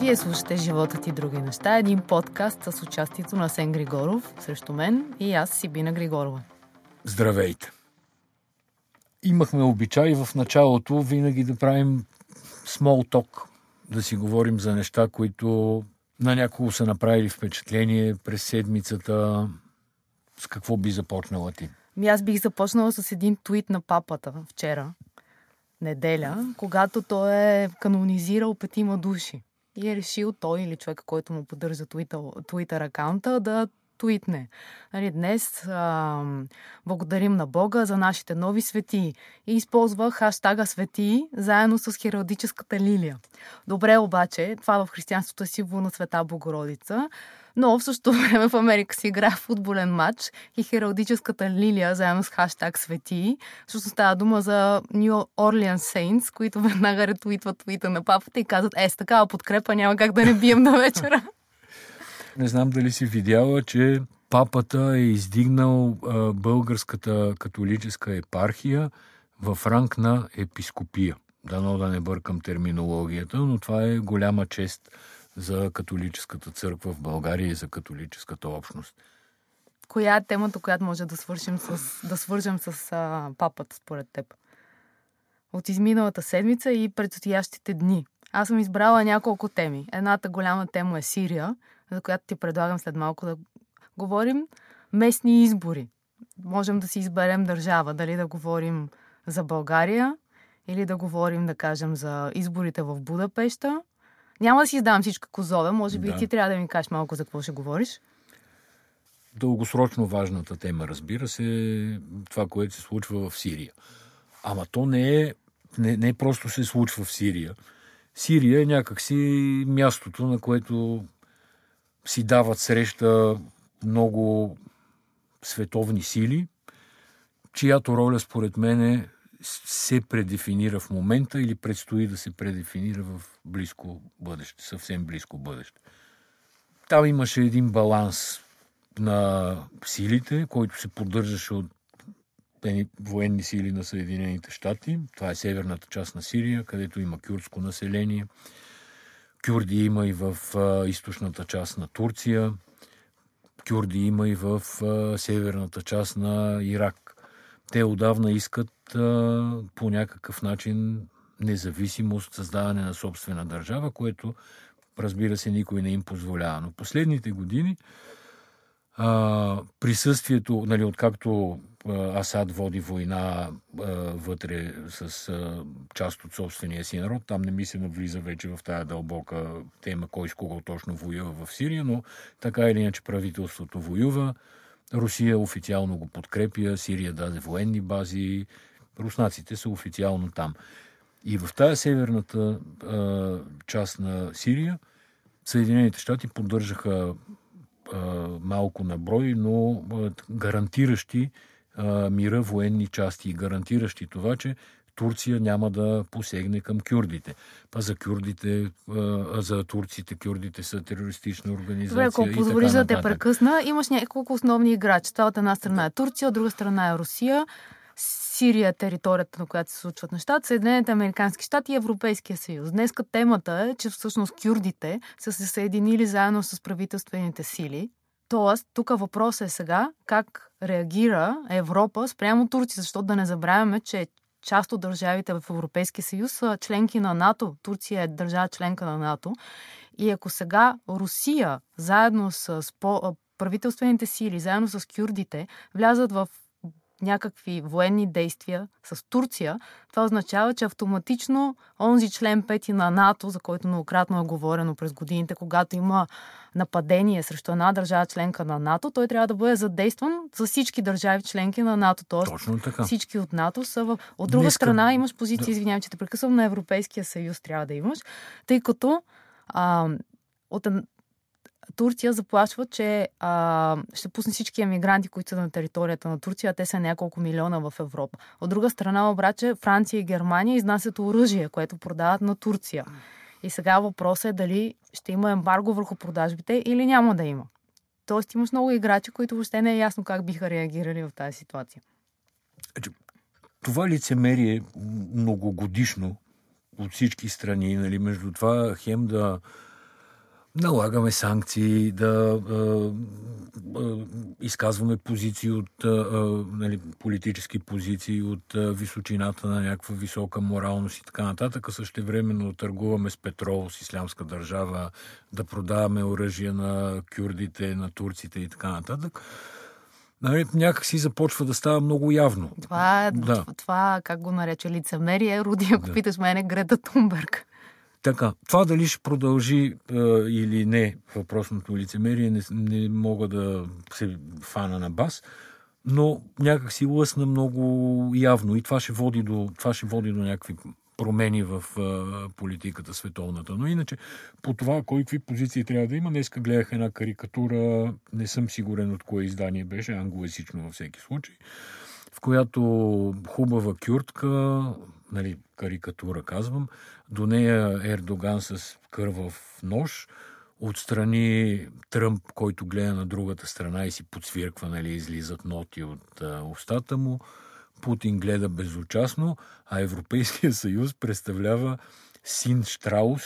Вие слушате Животът и други неща, един подкаст с участието на Сен Григоров срещу мен и аз Сибина Григорова. Здравейте! Имахме обичай в началото винаги да правим small talk, да си говорим за неща, които на някого са направили впечатление през седмицата. С какво би започнала ти? Ми аз бих започнала с един твит на папата вчера, неделя, когато той е канонизирал петима души и е решил той или човека, който му поддържа Twitter, акаунта, да твитне. Нали, днес а, благодарим на Бога за нашите нови свети и използва хаштага свети заедно с хералдическата лилия. Добре обаче, това в християнството е символ на света Богородица, но в същото време в Америка се играе футболен матч и хералдическата лилия заедно с хаштаг свети. Също става дума за New Orleans Saints, които веднага ретуитват твита на папата и казват, е, с такава подкрепа няма как да не бием на вечера. Не знам дали си видяла, че папата е издигнал българската католическа епархия в ранг на епископия. Дано да не бъркам терминологията, но това е голяма чест за католическата църква в България и за католическата общност. Коя е темата, която може да, свършим с, да свържем с а, папата, според теб? От изминалата седмица и предстоящите дни. Аз съм избрала няколко теми. Едната голяма тема е Сирия, за която ти предлагам след малко да говорим. Местни избори. Можем да си изберем държава. Дали да говорим за България или да говорим, да кажем, за изборите в Будапеща няма да си издавам всичка козове. Може би да. и ти трябва да ми кажеш малко за какво ще говориш. Дългосрочно важната тема, разбира се, това, което се случва в Сирия. Ама то не е, не, не просто се случва в Сирия. Сирия е някакси мястото, на което си дават среща много световни сили, чиято роля според мен е се предефинира в момента или предстои да се предефинира в близко бъдеще, съвсем близко бъдеще. Там имаше един баланс на силите, който се поддържаше от военни сили на Съединените щати. Това е северната част на Сирия, където има кюрдско население. Кюрди има и в източната част на Турция. Кюрди има и в северната част на Ирак те отдавна искат а, по някакъв начин независимост, създаване на собствена държава, което разбира се никой не им позволява. Но последните години а, присъствието, нали, откакто Асад води война а, вътре с а, част от собствения си народ. Там не ми се навлиза вече в тая дълбока тема кой с кого точно воюва в Сирия, но така или иначе правителството воюва. Русия официално го подкрепя, Сирия даде военни бази, руснаците са официално там. И в тази северната а, част на Сирия Съединените щати поддържаха малко на брой, но гарантиращи мира военни части и гарантиращи това, че Турция няма да посегне към кюрдите. Па за кюрдите, а за турците, кюрдите са терористична организация. Добре, ако позволиш да те прекъсна, имаш няколко основни играчи. Това от една страна е Турция, от друга страна е Русия. Сирия, територията, на която се случват нещата, Съединените Американски щати и Европейския съюз. Днеска темата е, че всъщност кюрдите са се съединили заедно с правителствените сили. Тоест, тук въпросът е сега как реагира Европа спрямо Турция, защото да не забравяме, че част от държавите в Европейския съюз са членки на НАТО. Турция е държава членка на НАТО. И ако сега Русия, заедно с правителствените сили, заедно с кюрдите, влязат в някакви военни действия с Турция, това означава, че автоматично онзи член 5 на НАТО, за който многократно е говорено през годините, когато има нападение срещу една държава членка на НАТО, той трябва да бъде задействан за всички държави членки на НАТО. Тоест, Точно така. всички от НАТО са в... От друга Днеска... страна имаш позиция, да. извинявам, че те прекъсвам, на Европейския съюз трябва да имаш, тъй като а, от Турция заплашва, че а, ще пусне всички емигранти, които са на територията на Турция, те са няколко милиона в Европа. От друга страна, обаче, Франция и Германия изнасят оръжие, което продават на Турция. И сега въпросът е дали ще има ембарго върху продажбите или няма да има. Тоест имаш много играчи, които въобще не е ясно как биха реагирали в тази ситуация. това лицемерие многогодишно от всички страни, нали, между това хем да налагаме санкции, да а, а, изказваме позиции от а, нали, политически позиции от а, височината на някаква висока моралност и така нататък, също времено търгуваме с петрол с ислямска държава, да продаваме оръжие на кюрдите, на турците и така нататък нали, някак си започва да става много явно. Това, да. това как го нарече лицемерие, Руди, ако да. питаш мене, Грета Тунберг. Така, това дали ще продължи а, или не въпросното лицемерие, не, не мога да се фана на бас, но някак си лъсна много явно и това ще води до, това ще води до някакви промени в а, политиката световната. Но иначе, по това, кой какви позиции трябва да има, днеска гледах една карикатура, не съм сигурен от кое издание беше, англоязично във всеки случай, в която хубава кюртка, нали, карикатура казвам, до нея Ердоган с кървав нож, отстрани Тръмп, който гледа на другата страна и си подсвирква, нали, излизат ноти от а, устата му, Путин гледа безучастно, а Европейския съюз представлява син Штраус,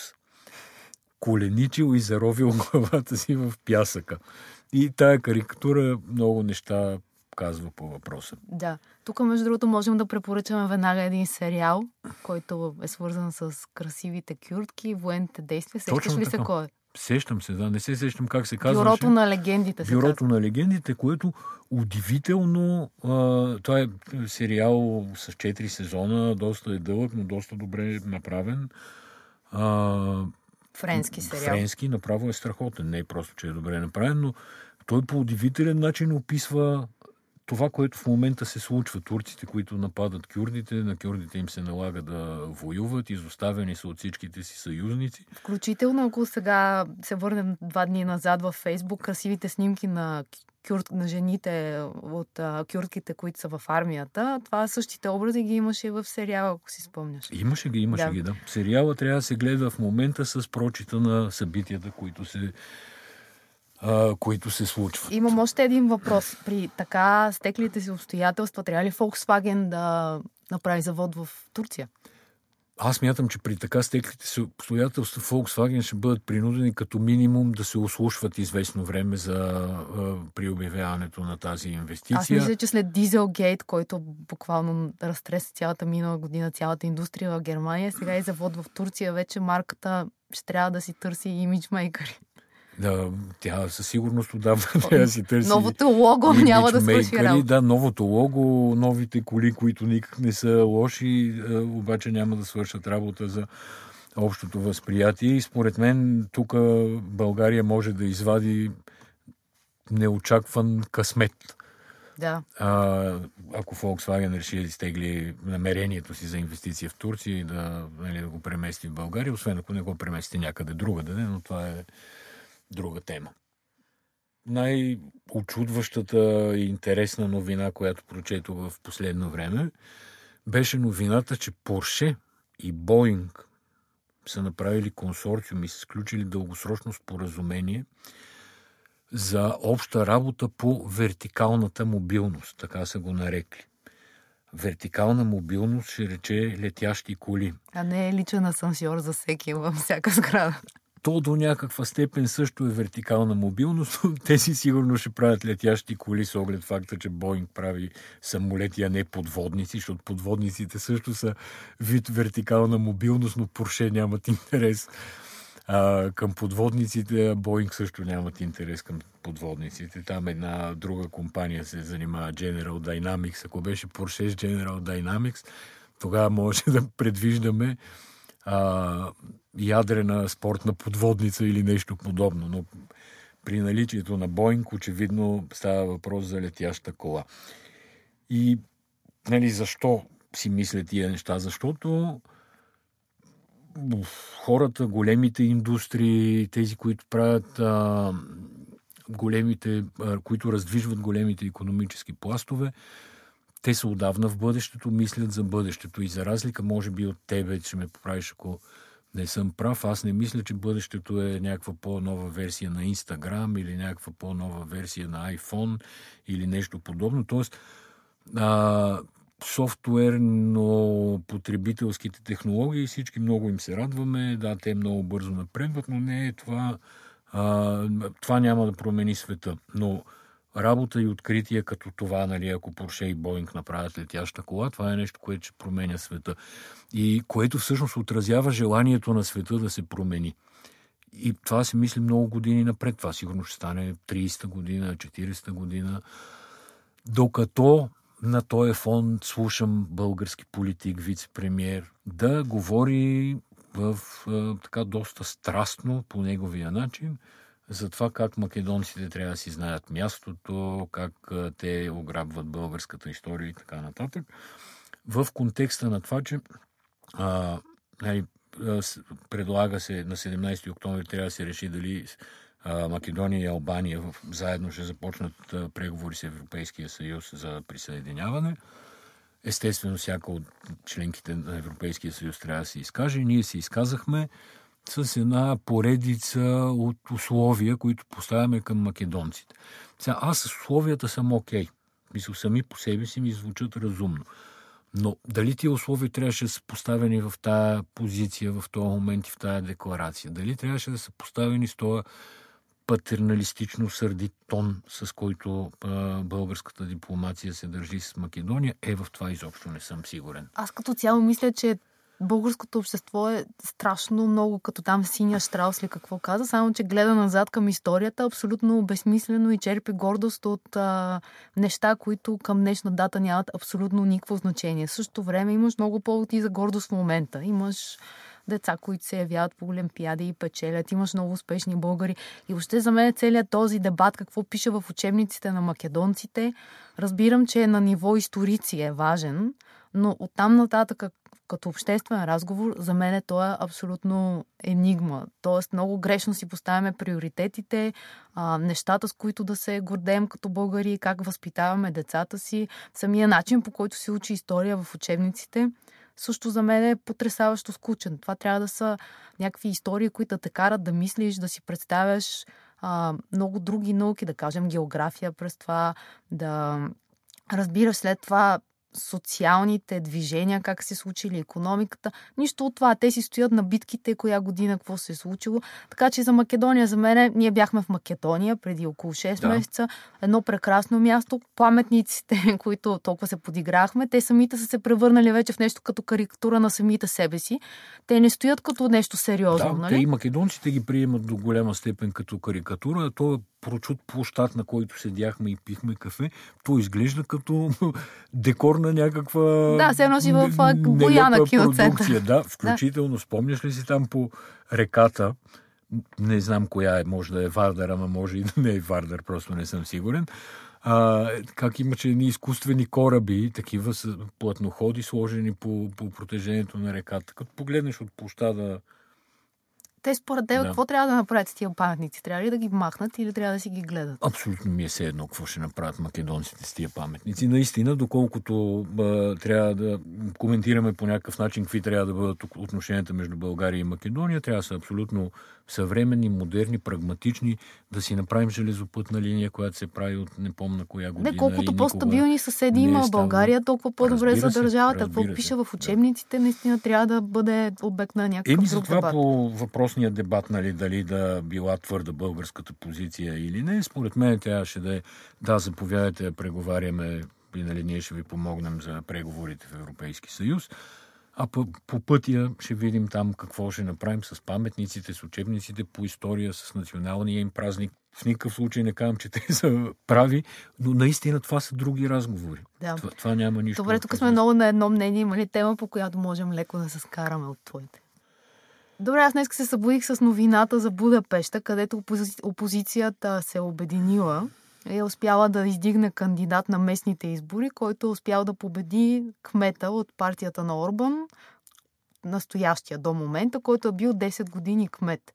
коленичил и заровил главата си в пясъка. И тая карикатура много неща казва по въпроса. Да. Тук, между другото, можем да препоръчаме веднага един сериал, който е свързан с красивите кюртки, военните действия. Сещаш ли се кой е? Сещам се, да. Не се сещам как се казва. Бюрото на легендите. Бюрото казва. на легендите, което удивително. А, това е сериал с 4 сезона, доста е дълъг, но доста добре направен. А, френски сериал. Френски, направо е страхотен. Не е просто, че е добре направен, но той по удивителен начин описва това, което в момента се случва. Турците, които нападат кюрдите, на кюрдите им се налага да воюват, изоставени са от всичките си съюзници. Включително, ако сега се върнем два дни назад във Фейсбук, красивите снимки на кюрт, на жените от а, кюртките, които са в армията. Това същите образи ги имаше и в сериала, ако си спомняш. Имаше ги, имаше да. ги, да. Сериала трябва да се гледа в момента с прочита на събитията, които се а, които се случват. Имам още един въпрос. При така стеклите си обстоятелства, трябва ли Volkswagen да направи завод в Турция? Аз мятам, че при така стеклите си обстоятелства Volkswagen ще бъдат принудени като минимум да се ослушват известно време за а, при обявяването на тази инвестиция. Аз мисля, че след Дизелгейт, който буквално разтреса цялата минала година, цялата индустрия в Германия, сега и завод в Турция, вече марката ще трябва да си търси имиджмейкъри. Да, тя със сигурност отдавна трябва да си търси. Новото лого няма да свърши работа. Да, новото лого, новите коли, които никак не са лоши, обаче няма да свършат работа за общото възприятие. И според мен тук България може да извади неочакван късмет. Да. А, ако Volkswagen реши да изтегли намерението си за инвестиция в Турция и да, нали, да го премести в България, освен ако не го премести някъде другаде, но това е друга тема. Най-очудващата и интересна новина, която прочетох в последно време, беше новината, че Порше и Боинг са направили консорциум и са сключили дългосрочно споразумение за обща работа по вертикалната мобилност, така са го нарекли. Вертикална мобилност ще рече летящи коли. А не е личен асансьор за всеки във всяка сграда то до някаква степен също е вертикална мобилност, но те си сигурно ще правят летящи коли с оглед факта, че Боинг прави самолети, а не подводници, защото подводниците също са вид вертикална мобилност, но Порше нямат интерес а, към подводниците, а Боинг също нямат интерес към подводниците. Там една друга компания се занимава General Dynamics. Ако беше Porsche с General Dynamics, тогава може да предвиждаме а, ядрена спортна подводница или нещо подобно. Но при наличието на Боинг очевидно става въпрос за летяща кола. И нали, защо си мисля тия неща? Защото хората, големите индустрии, тези, които правят а, големите, а, които раздвижват големите економически пластове, те са отдавна в бъдещето, мислят за бъдещето. И за разлика, може би, от тебе, че ме поправиш, ако не съм прав. Аз не мисля, че бъдещето е някаква по-нова версия на Instagram или някаква по-нова версия на iPhone или нещо подобно. Тоест, а, софтуерно потребителските технологии, всички много им се радваме, да, те много бързо напредват, но не е това, а, това няма да промени света. Но работа и откритие като това, нали, ако Порше и Боинг направят летяща кола, това е нещо, което ще променя света. И което всъщност отразява желанието на света да се промени. И това се мисли много години напред. Това сигурно ще стане 30-та година, 40-та година. Докато на този фон слушам български политик, вице-премьер, да говори в така доста страстно по неговия начин за това как македонците трябва да си знаят мястото, как те ограбват българската история и така нататък. В контекста на това, че а, нали, предлага се на 17 октомври трябва да се реши дали Македония и Албания заедно ще започнат преговори с Европейския съюз за присъединяване. Естествено, всяка от членките на Европейския съюз трябва да се изкаже. Ние се изказахме с една поредица от условия, които поставяме към македонците. Сега, аз с условията съм окей. Мисля, сами по себе си ми звучат разумно. Но дали тия условия трябваше да са поставени в тая позиция, в този момент и в тая декларация? Дали трябваше да са поставени с този патерналистично сърди тон, с който а, българската дипломация се държи с Македония, е в това изобщо не съм сигурен. Аз като цяло мисля, че българското общество е страшно много като там синя штраус ли какво каза, само че гледа назад към историята, абсолютно безсмислено и черпи гордост от а, неща, които към днешна дата нямат абсолютно никакво значение. В същото време имаш много поводи за гордост в момента. Имаш деца, които се явяват по олимпиади и печелят. Имаш много успешни българи. И въобще за мен целият този дебат, какво пише в учебниците на македонците, разбирам, че на ниво историци е важен, но оттам нататък като обществен разговор, за мен е това е абсолютно енигма. Тоест, много грешно си поставяме приоритетите, а, нещата, с които да се гордеем като българи, как възпитаваме децата си, самия начин, по който се учи история в учебниците. Също за мен е потрясаващо скучен. Това трябва да са някакви истории, които те карат да мислиш, да си представяш а, много други науки, да кажем география през това, да разбираш след това социалните движения, как се случили економиката. Нищо от това. Те си стоят на битките, коя година, какво се е случило. Така че за Македония, за мен, ние бяхме в Македония преди около 6 да. месеца. Едно прекрасно място. Паметниците, които толкова се подиграхме, те самите са се превърнали вече в нещо като карикатура на самите себе си. Те не стоят като нещо сериозно. Да, нали? те и македонците ги приемат до голяма степен като карикатура. То е прочут площад, на който седяхме и пихме кафе, то изглежда като декор на някаква... Да, се носи в Бояна киноцентър. Да, включително, да. спомняш ли си там по реката, не знам коя е, може да е Вардар, ама може и да не е Вардар, просто не съм сигурен. А, как имаше едни изкуствени кораби, такива с плътноходи, сложени по, по протежението на реката. Като погледнеш от площада те според теб да. какво трябва да направят с тия паметници? Трябва ли да ги махнат или трябва да си ги гледат? Абсолютно ми е все едно какво ще направят македонците с тия паметници. Наистина, доколкото а, трябва да коментираме по някакъв начин какви трябва да бъдат отношенията между България и Македония, трябва да са абсолютно съвременни, модерни, прагматични, да си направим железопътна линия, която се прави от не помна коя година. Не, колкото по-стабилни съседи има в България, толкова по-добре за държавата. Какво пише в учебниците, да. наистина трябва да бъде обект на някакъв Еми, друг дебат. по въпросния дебат, нали, дали да била твърда българската позиция или не, според мен трябваше да е, да, заповядайте да преговаряме и нали, ние ще ви помогнем за преговорите в Европейски съюз. А по, по пътя ще видим там какво ще направим с паметниците, с учебниците по история, с националния им празник. В никакъв случай не казвам, че те са прави, но наистина това са други разговори. Да. Това, това няма нищо. Добре, тук сме много на едно мнение. Има ли тема, по която можем леко да се скараме от твоите? Добре, аз днес се събудих с новината за Будапеща, където опози... опозицията се е обединила е успяла да издигне кандидат на местните избори, който е успял да победи кмета от партията на Орбан, настоящия до момента, който е бил 10 години кмет.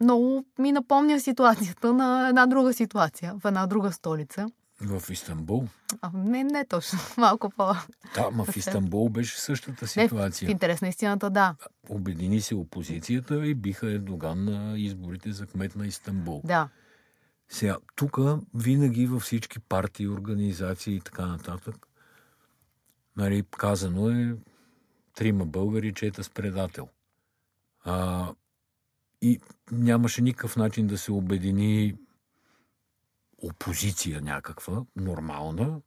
Много ми напомня ситуацията на една друга ситуация, в една друга столица. В Истанбул? А, не, не точно. Малко по... Да, ма в Истанбул беше същата ситуация. Не, в интерес на истината, да. Обедини се опозицията и биха Едоган на изборите за кмет на Истанбул. Да. Сега, тук винаги във всички партии, организации и така нататък Нали, казано е трима българи, чета с предател. А, и нямаше никакъв начин да се обедини опозиция някаква, нормална,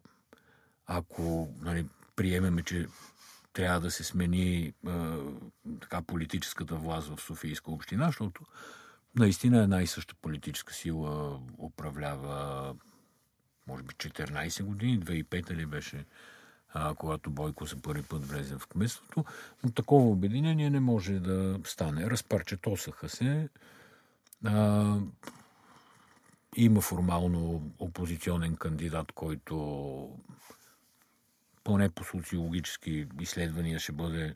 ако нали, приемеме, че трябва да се смени а, така политическата власт в Софийска община, защото наистина една и съща политическа сила управлява може би 14 години, 2005 ли беше, а, когато Бойко за първи път влезе в кметството, но такова обединение не може да стане. Разпарчетосаха се. А, има формално опозиционен кандидат, който поне по социологически изследвания ще бъде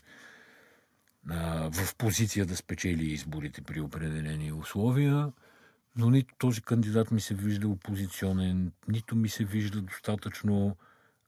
а, в позиция да спечели изборите при определени условия, но нито този кандидат ми се вижда опозиционен, нито ми се вижда достатъчно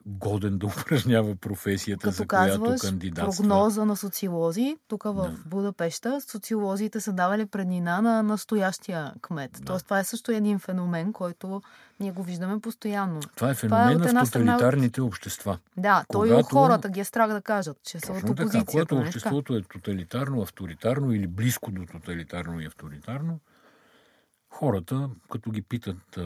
годен да упражнява професията, Като за която кандидатства. прогноза на социолози, тук в Да. Будапеща, социолозите са давали преднина на настоящия кмет. Да. Тоест това е също един феномен, който ние го виждаме постоянно. Това е Това е феномен една в страна тоталитарните общества. Да, той и Когато- хората ги е страх да кажат, че са от Точно така, опозицията. когато нали обществото е тоталитарно, авторитарно или близко до тоталитарно и авторитарно, хората, като ги питат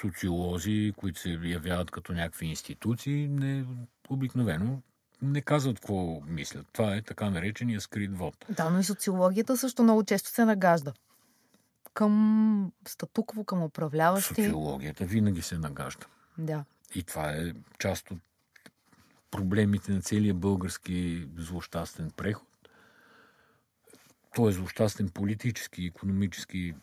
социолози, които се явяват като някакви институции, не, обикновено не казват какво мислят. Това е така наречения скрит вод. Да, но и социологията също много често се нагажда към статукво, към управляващи. Социологията винаги се нагажда. Да. И това е част от проблемите на целия български злощастен преход. Той е злощастен политически, економически.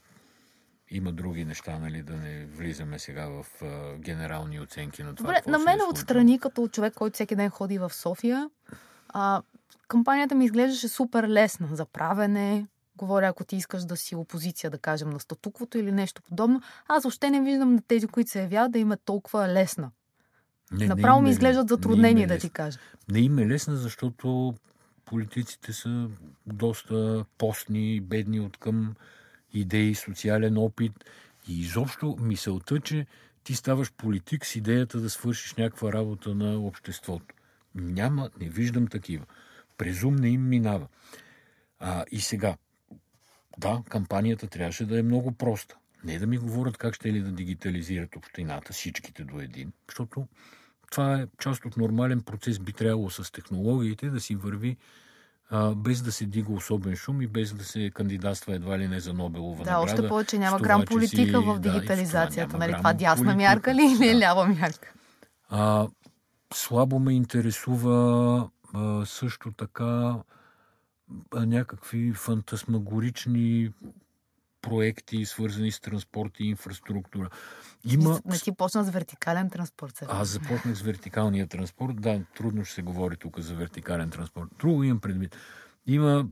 Има други неща, нали, да не влизаме сега в а, генерални оценки на това. Добре, на мен е отстрани, като човек, който всеки ден ходи в София, а, кампанията ми изглеждаше супер лесна за правене. Говоря, ако ти искаш да си опозиция, да кажем, на статуквото или нещо подобно. Аз въобще не виждам на тези, които се явяват, да има толкова лесна. Не, Направо ми е изглеждат. Не им затруднени, е да ти кажа. Не им е лесна, защото политиците са доста постни, бедни от към идеи, социален опит и изобщо мисълта, че ти ставаш политик с идеята да свършиш някаква работа на обществото. Няма, не виждам такива. Презум не им минава. А, и сега, да, кампанията трябваше да е много проста. Не да ми говорят как ще ли да дигитализират общината, всичките до един, защото това е част от нормален процес. Би трябвало с технологиите да си върви а, без да се дига особен шум и без да се кандидатства едва ли не за Нобелова Да, награда. още повече няма с грам това, че си- политика в да, това дигитализацията. няма нали? Това дясна политика. мярка ли или Да. лява мярка? А, слабо ме интересува а, също така а, някакви фантасмагорични проекти, свързани с транспорт и инфраструктура. Има... Не ти почна с вертикален транспорт. сега. Аз започнах с вертикалния транспорт. Да, трудно ще се говори тук за вертикален транспорт. Друго имам предвид. Има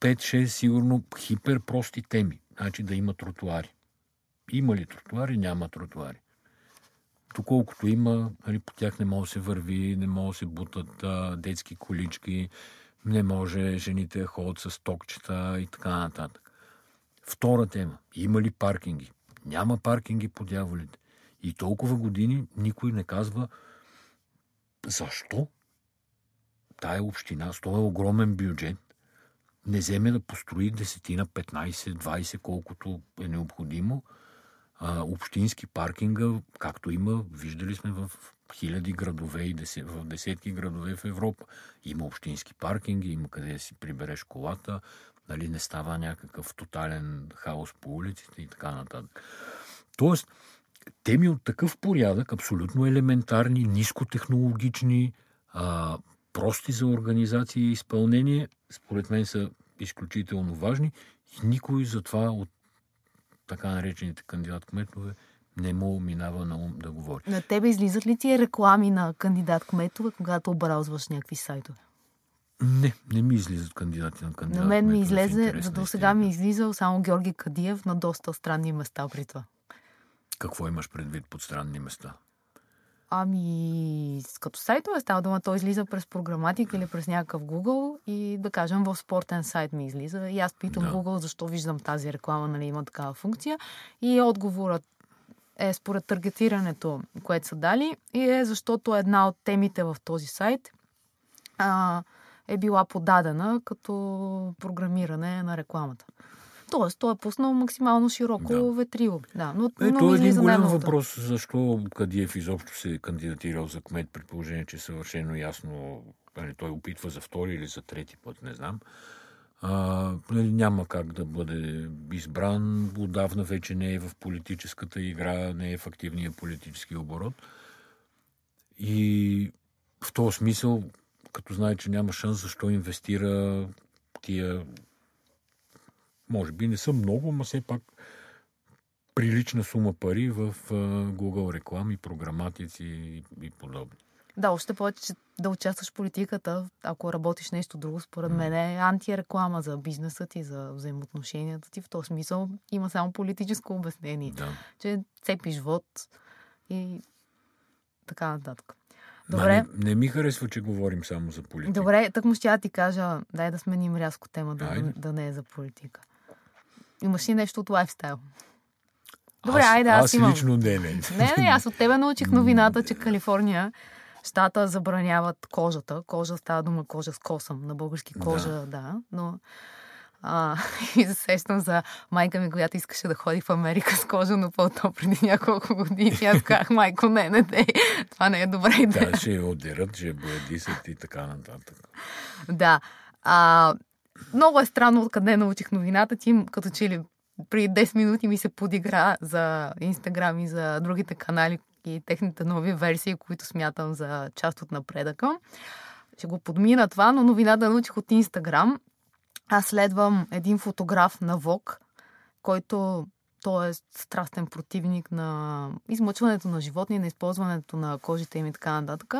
5-6 сигурно хиперпрости теми. Значи да има тротуари. Има ли тротуари? Няма тротуари. Доколкото има, нали, по тях не може да се върви, не може да се бутат а, детски колички, не може жените да ходят с токчета и така нататък. Втора тема. Има ли паркинги? Няма паркинги по дяволите. И толкова години никой не казва защо тая община с този огромен бюджет не вземе да построи десетина, 15, 20, колкото е необходимо, а, общински паркинга, както има, виждали сме в хиляди градове и десет, в десетки градове в Европа. Има общински паркинги, има къде да си прибереш колата, нали, не става някакъв тотален хаос по улиците и така нататък. Тоест, теми от такъв порядък, абсолютно елементарни, нискотехнологични, а, прости за организация и изпълнение, според мен са изключително важни и никой за това от така наречените кандидат-кметове не му минава на ум да говори. На тебе излизат ли ти реклами на кандидат кметове, когато образваш някакви сайтове? Не, не ми излизат кандидати на кандидат. на мен ми в излезе, за до сега ми истината. излизал само Георги Кадиев на доста странни места при това. Какво имаш предвид под странни места? Ами, като сайтове става дума, той излиза през програматик или през някакъв Google и да кажем в спортен сайт ми излиза. И аз питам Да. Google защо виждам тази реклама, нали има такава функция. И отговорът е според таргетирането, което са дали и е защото една от темите в този сайт а, е била подадена като програмиране на рекламата. Тоест, той е пуснал максимално широко Да. ветрило. Да, но, Е, но е един голям въпрос, защо Кадиев изобщо се е кандидатирал за кмет, при положение, че съвършено ясно нали, той опитва за втори или за трети път, не знам. А, нали, няма как да бъде избран, отдавна вече не е в политическата игра, не е в активния политически оборот. И в този смисъл, като знае, че няма шанс, защо инвестира тия може би не са много, но все пак прилична сума пари в Google реклами, програматици и, и подобни. Да, още повече, че да участваш в политиката, ако работиш нещо друго, според мен е антиреклама за бизнеса ти, за взаимоотношенията ти. В този смисъл има само политическо обяснение, Да. че цепиш вод и така нататък. Добре, Не, не ми харесва, че говорим само за политика. добре, так му ще я ти кажа, дай да сменим рязко тема, да, Айде. да не е за политика. Имаш ли нещо от лайфстайл? Добре, аз, айде, аз, аз имам. лично не, не. Не, не, аз от тебе научих новината, че Калифорния щата забраняват кожата. Кожа става дума кожа с косъм. На български кожа, да, да но а, и се сещам за майка ми, която искаше да ходи в Америка с кожа на пълто преди няколко години. И аз казах, майко, не, не, не, това не е добра идея. Тя ще я одерат, ще боядисат и така нататък. Да. А, много е странно откъде научих новината. Ти като че ли при 10 минути ми се подигра за Инстаграм и за другите канали и техните нови версии, които смятам за част от напредъка. Ще го подмина това, но новината научих от Инстаграм. Аз следвам един фотограф на ВОК, който той е страстен противник на измъчването на животни, на използването на кожите им и така нататък.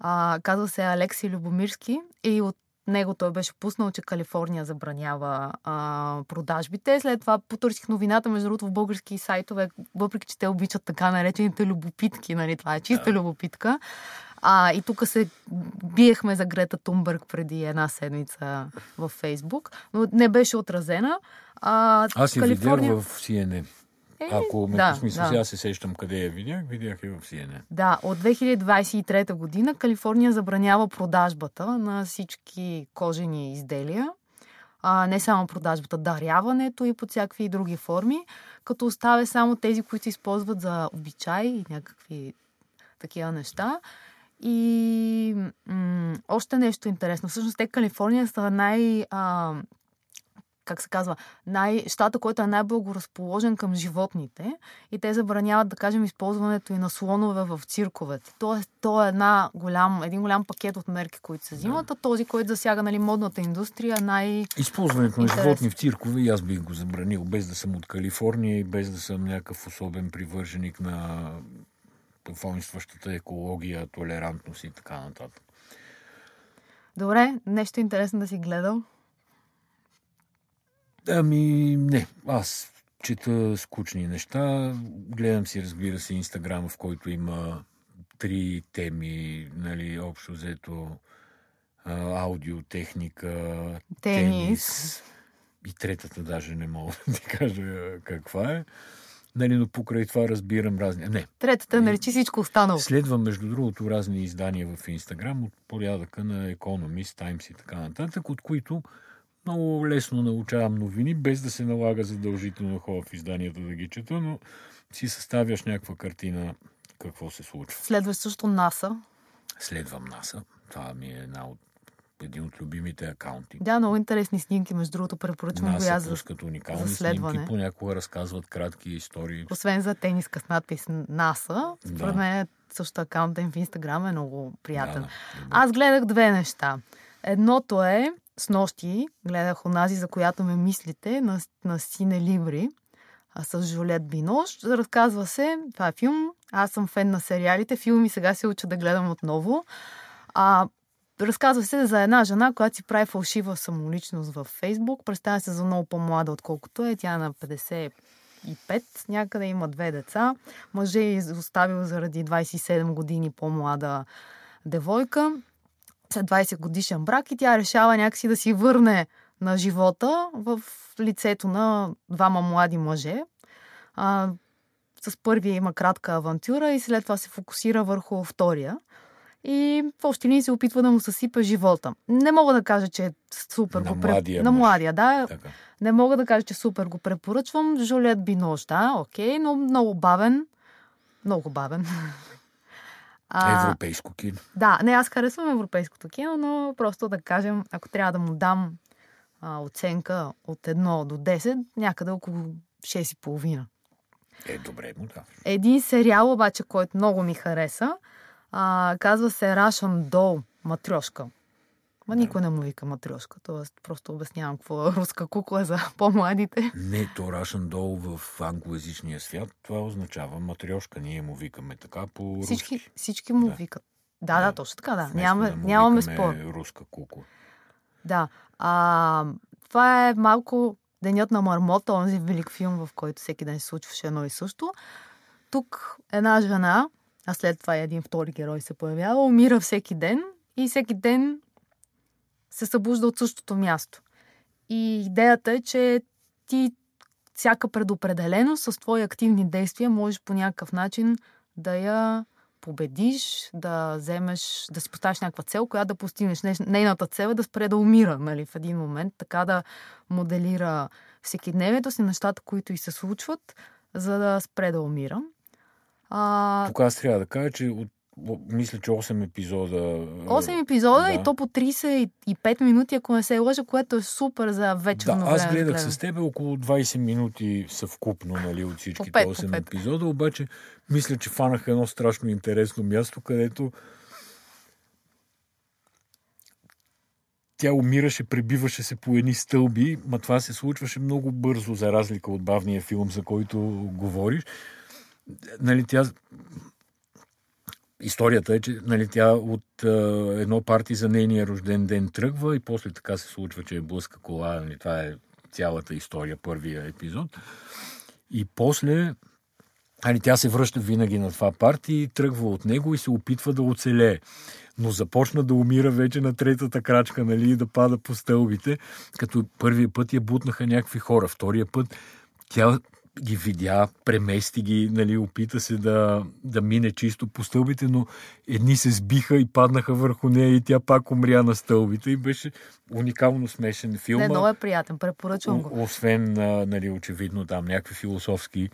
А, казва се Алекси Любомирски и от него той беше пуснал, че Калифорния забранява а, продажбите. След това потърсих новината, между другото, в български сайтове, въпреки че те обичат така наречените любопитки, нали, това е чиста любопитка. А, и тук се биехме за Грета Тунбърг преди една седмица в Фейсбук, но не беше отразена. А, Аз я Калифорния... видях в CNN. Е, Ако ме да, смисъл, да. сега се сещам къде я видях, видях я в CNN. Да, от 2023 година Калифорния забранява продажбата на всички кожени изделия. А, не само продажбата, даряването и под всякакви други форми, като оставя само тези, които се използват за обичай и някакви такива неща. И м- още нещо интересно. Всъщност те Калифорния са най... А, как се казва, най, щата, който е най-благоразположен към животните и те забраняват, да кажем, използването и на слонове в цирковете. Тоест, то е една голям, един голям пакет от мерки, които се взимат, а този, който засяга нали, модната индустрия, най... Използването на Интересно. животни в циркове и аз бих го забранил, без да съм от Калифорния и без да съм някакъв особен привърженик на воинстващата екология, толерантност и така нататък. Добре, нещо интересно да си гледал. Ами, не. Аз чета скучни неща. Гледам си, разбира се, Инстаграм, в който има три теми, нали, общо взето аудиотехника, Тенис. тенис. И третата даже не мога да ти кажа каква е. Нали, но покрай това разбирам разни... Не, Третата, наречи всичко останало. Следвам, между другото, разни издания в Инстаграм от порядъка на Economist, Times и така нататък, от които много лесно научавам новини, без да се налага задължително ходя в изданията да ги чета, но си съставяш някаква картина какво се случва. Следваш също НАСА. Следвам НАСА. Това ми е една от, един от любимите акаунти. Да, много интересни снимки, между другото, препоръчвам го аз. за- уникални за следване. снимки, понякога разказват кратки истории. Освен за тениска с надпис НАСА, според Да. мен също акаунта им в Инстаграм е много приятен. Да, да. Аз гледах две неща. Едното е, с нощи, гледах онази, за която ме мислите, на, на Сине Либри, а, с Жолет Бинош. Разказва се, това е филм, аз съм фен на сериалите, филми сега се уча да гледам отново. А, разказва се за една жена, която си прави фалшива самоличност във Фейсбук. Представя се за много по-млада, отколкото е. Тя е на 55, някъде има две деца. Мъже е оставил заради 27 години по-млада девойка след 20 годишен брак и тя решава някакси да си върне на живота в лицето на двама млади мъже. А, с първия има кратка авантюра и след това се фокусира върху втория. И в общи линии се опитва да му съсипа живота. Не мога да кажа, че е супер На го преп- младия На младия, да. Така. Не мога да кажа, че супер го препоръчвам. Жулиет Бинош, да, окей, но много бавен. Много бавен. А, Европейско кино. да, не, аз харесвам европейското кино, но просто да кажем, ако трябва да му дам а, оценка от 1 до 10, някъде около 6,5. Е, добре му да. Един сериал обаче, който много ми хареса, а, казва се Russian Doll, матрешка. Ма никой не му вика матрешка, т.е. просто обяснявам какво е руска кукла за по-младите. Не, то Russian Doll в англоязичния свят, това означава матрешка. Ние му викаме така по. Всички, всички му Да. викат. Да, да, Да. точно така, да. Вместо Нямаме, да му нямаме спор. руска кукла. Да. А, това е малко Денят на мармота, онзи велик филм, в който всеки ден се случваше едно и също. Тук една жена, а след това и един втори герой се появява, умира всеки ден и всеки ден се събужда от същото място. И идеята е, че ти всяка предопределеност с твои активни действия можеш по някакъв начин да я победиш, да вземеш, да си поставиш някаква цел, която да постигнеш. Неш- Нейната цел е да спре да умира, нали, в един момент, така да моделира всекидневието си, нещата, които и се случват, за да спре да умира. А, Тук аз трябва да кажа, че от, мисля, че 8 епизода. 8 епизода да. и то по 35 минути, ако не се лъжа, което е супер за вечерно Да, аз време. гледах гледане. с тебе около 20 минути съвкупно, нали, от всичките пет, по 8 пет. епизода, обаче мисля, че фанах едно страшно интересно място, където тя умираше, пребиваше се по едни стълби, ма това се случваше много бързо, за разлика от бавния филм, за който говориш. Нали, тя Историята е, че нали, тя от а, едно парти за нейния рожден ден тръгва и после така се случва, че е блъска кола. Нали, това е цялата история, първия епизод. И после нали, тя се връща винаги на това парти, тръгва от него и се опитва да оцелее. Но започна да умира вече на третата крачка, нали, да пада по стълбите, като първия път я бутнаха някакви хора, втория път тя ги видя, премести ги, нали, опита се да, да мине чисто по стълбите, но едни се сбиха и паднаха върху нея и тя пак умря на стълбите и беше уникално смешен филм. Не, много е приятен, препоръчвам го. Освен, нали, очевидно там някакви философски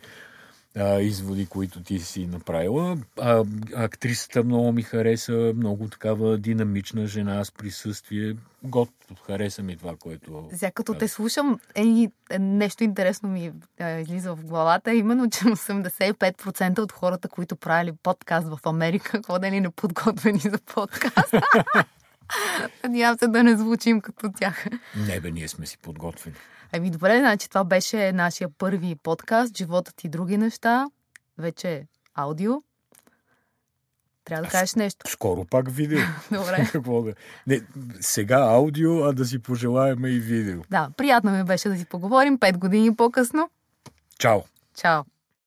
а, изводи, които ти си направила. А, актрисата много ми хареса, много такава динамична жена с присъствие. Год, хареса ми това, което... Сега като те слушам, е, нещо интересно ми е, излиза в главата, именно, че 85% от хората, които правили подкаст в Америка, ходени неподготвени за подкаст. Надявам се да не звучим като тях. Не бе, ние сме си подготвени. Ами добре, значи това беше нашия първи подкаст, животът и други неща. Вече е аудио. Трябва да кажеш нещо. Скоро пак видео. Добре. Какво да... Не, сега аудио, а да си пожелаем и видео. Да, приятно ми беше да си поговорим. Пет години по-късно. Чао! Чао!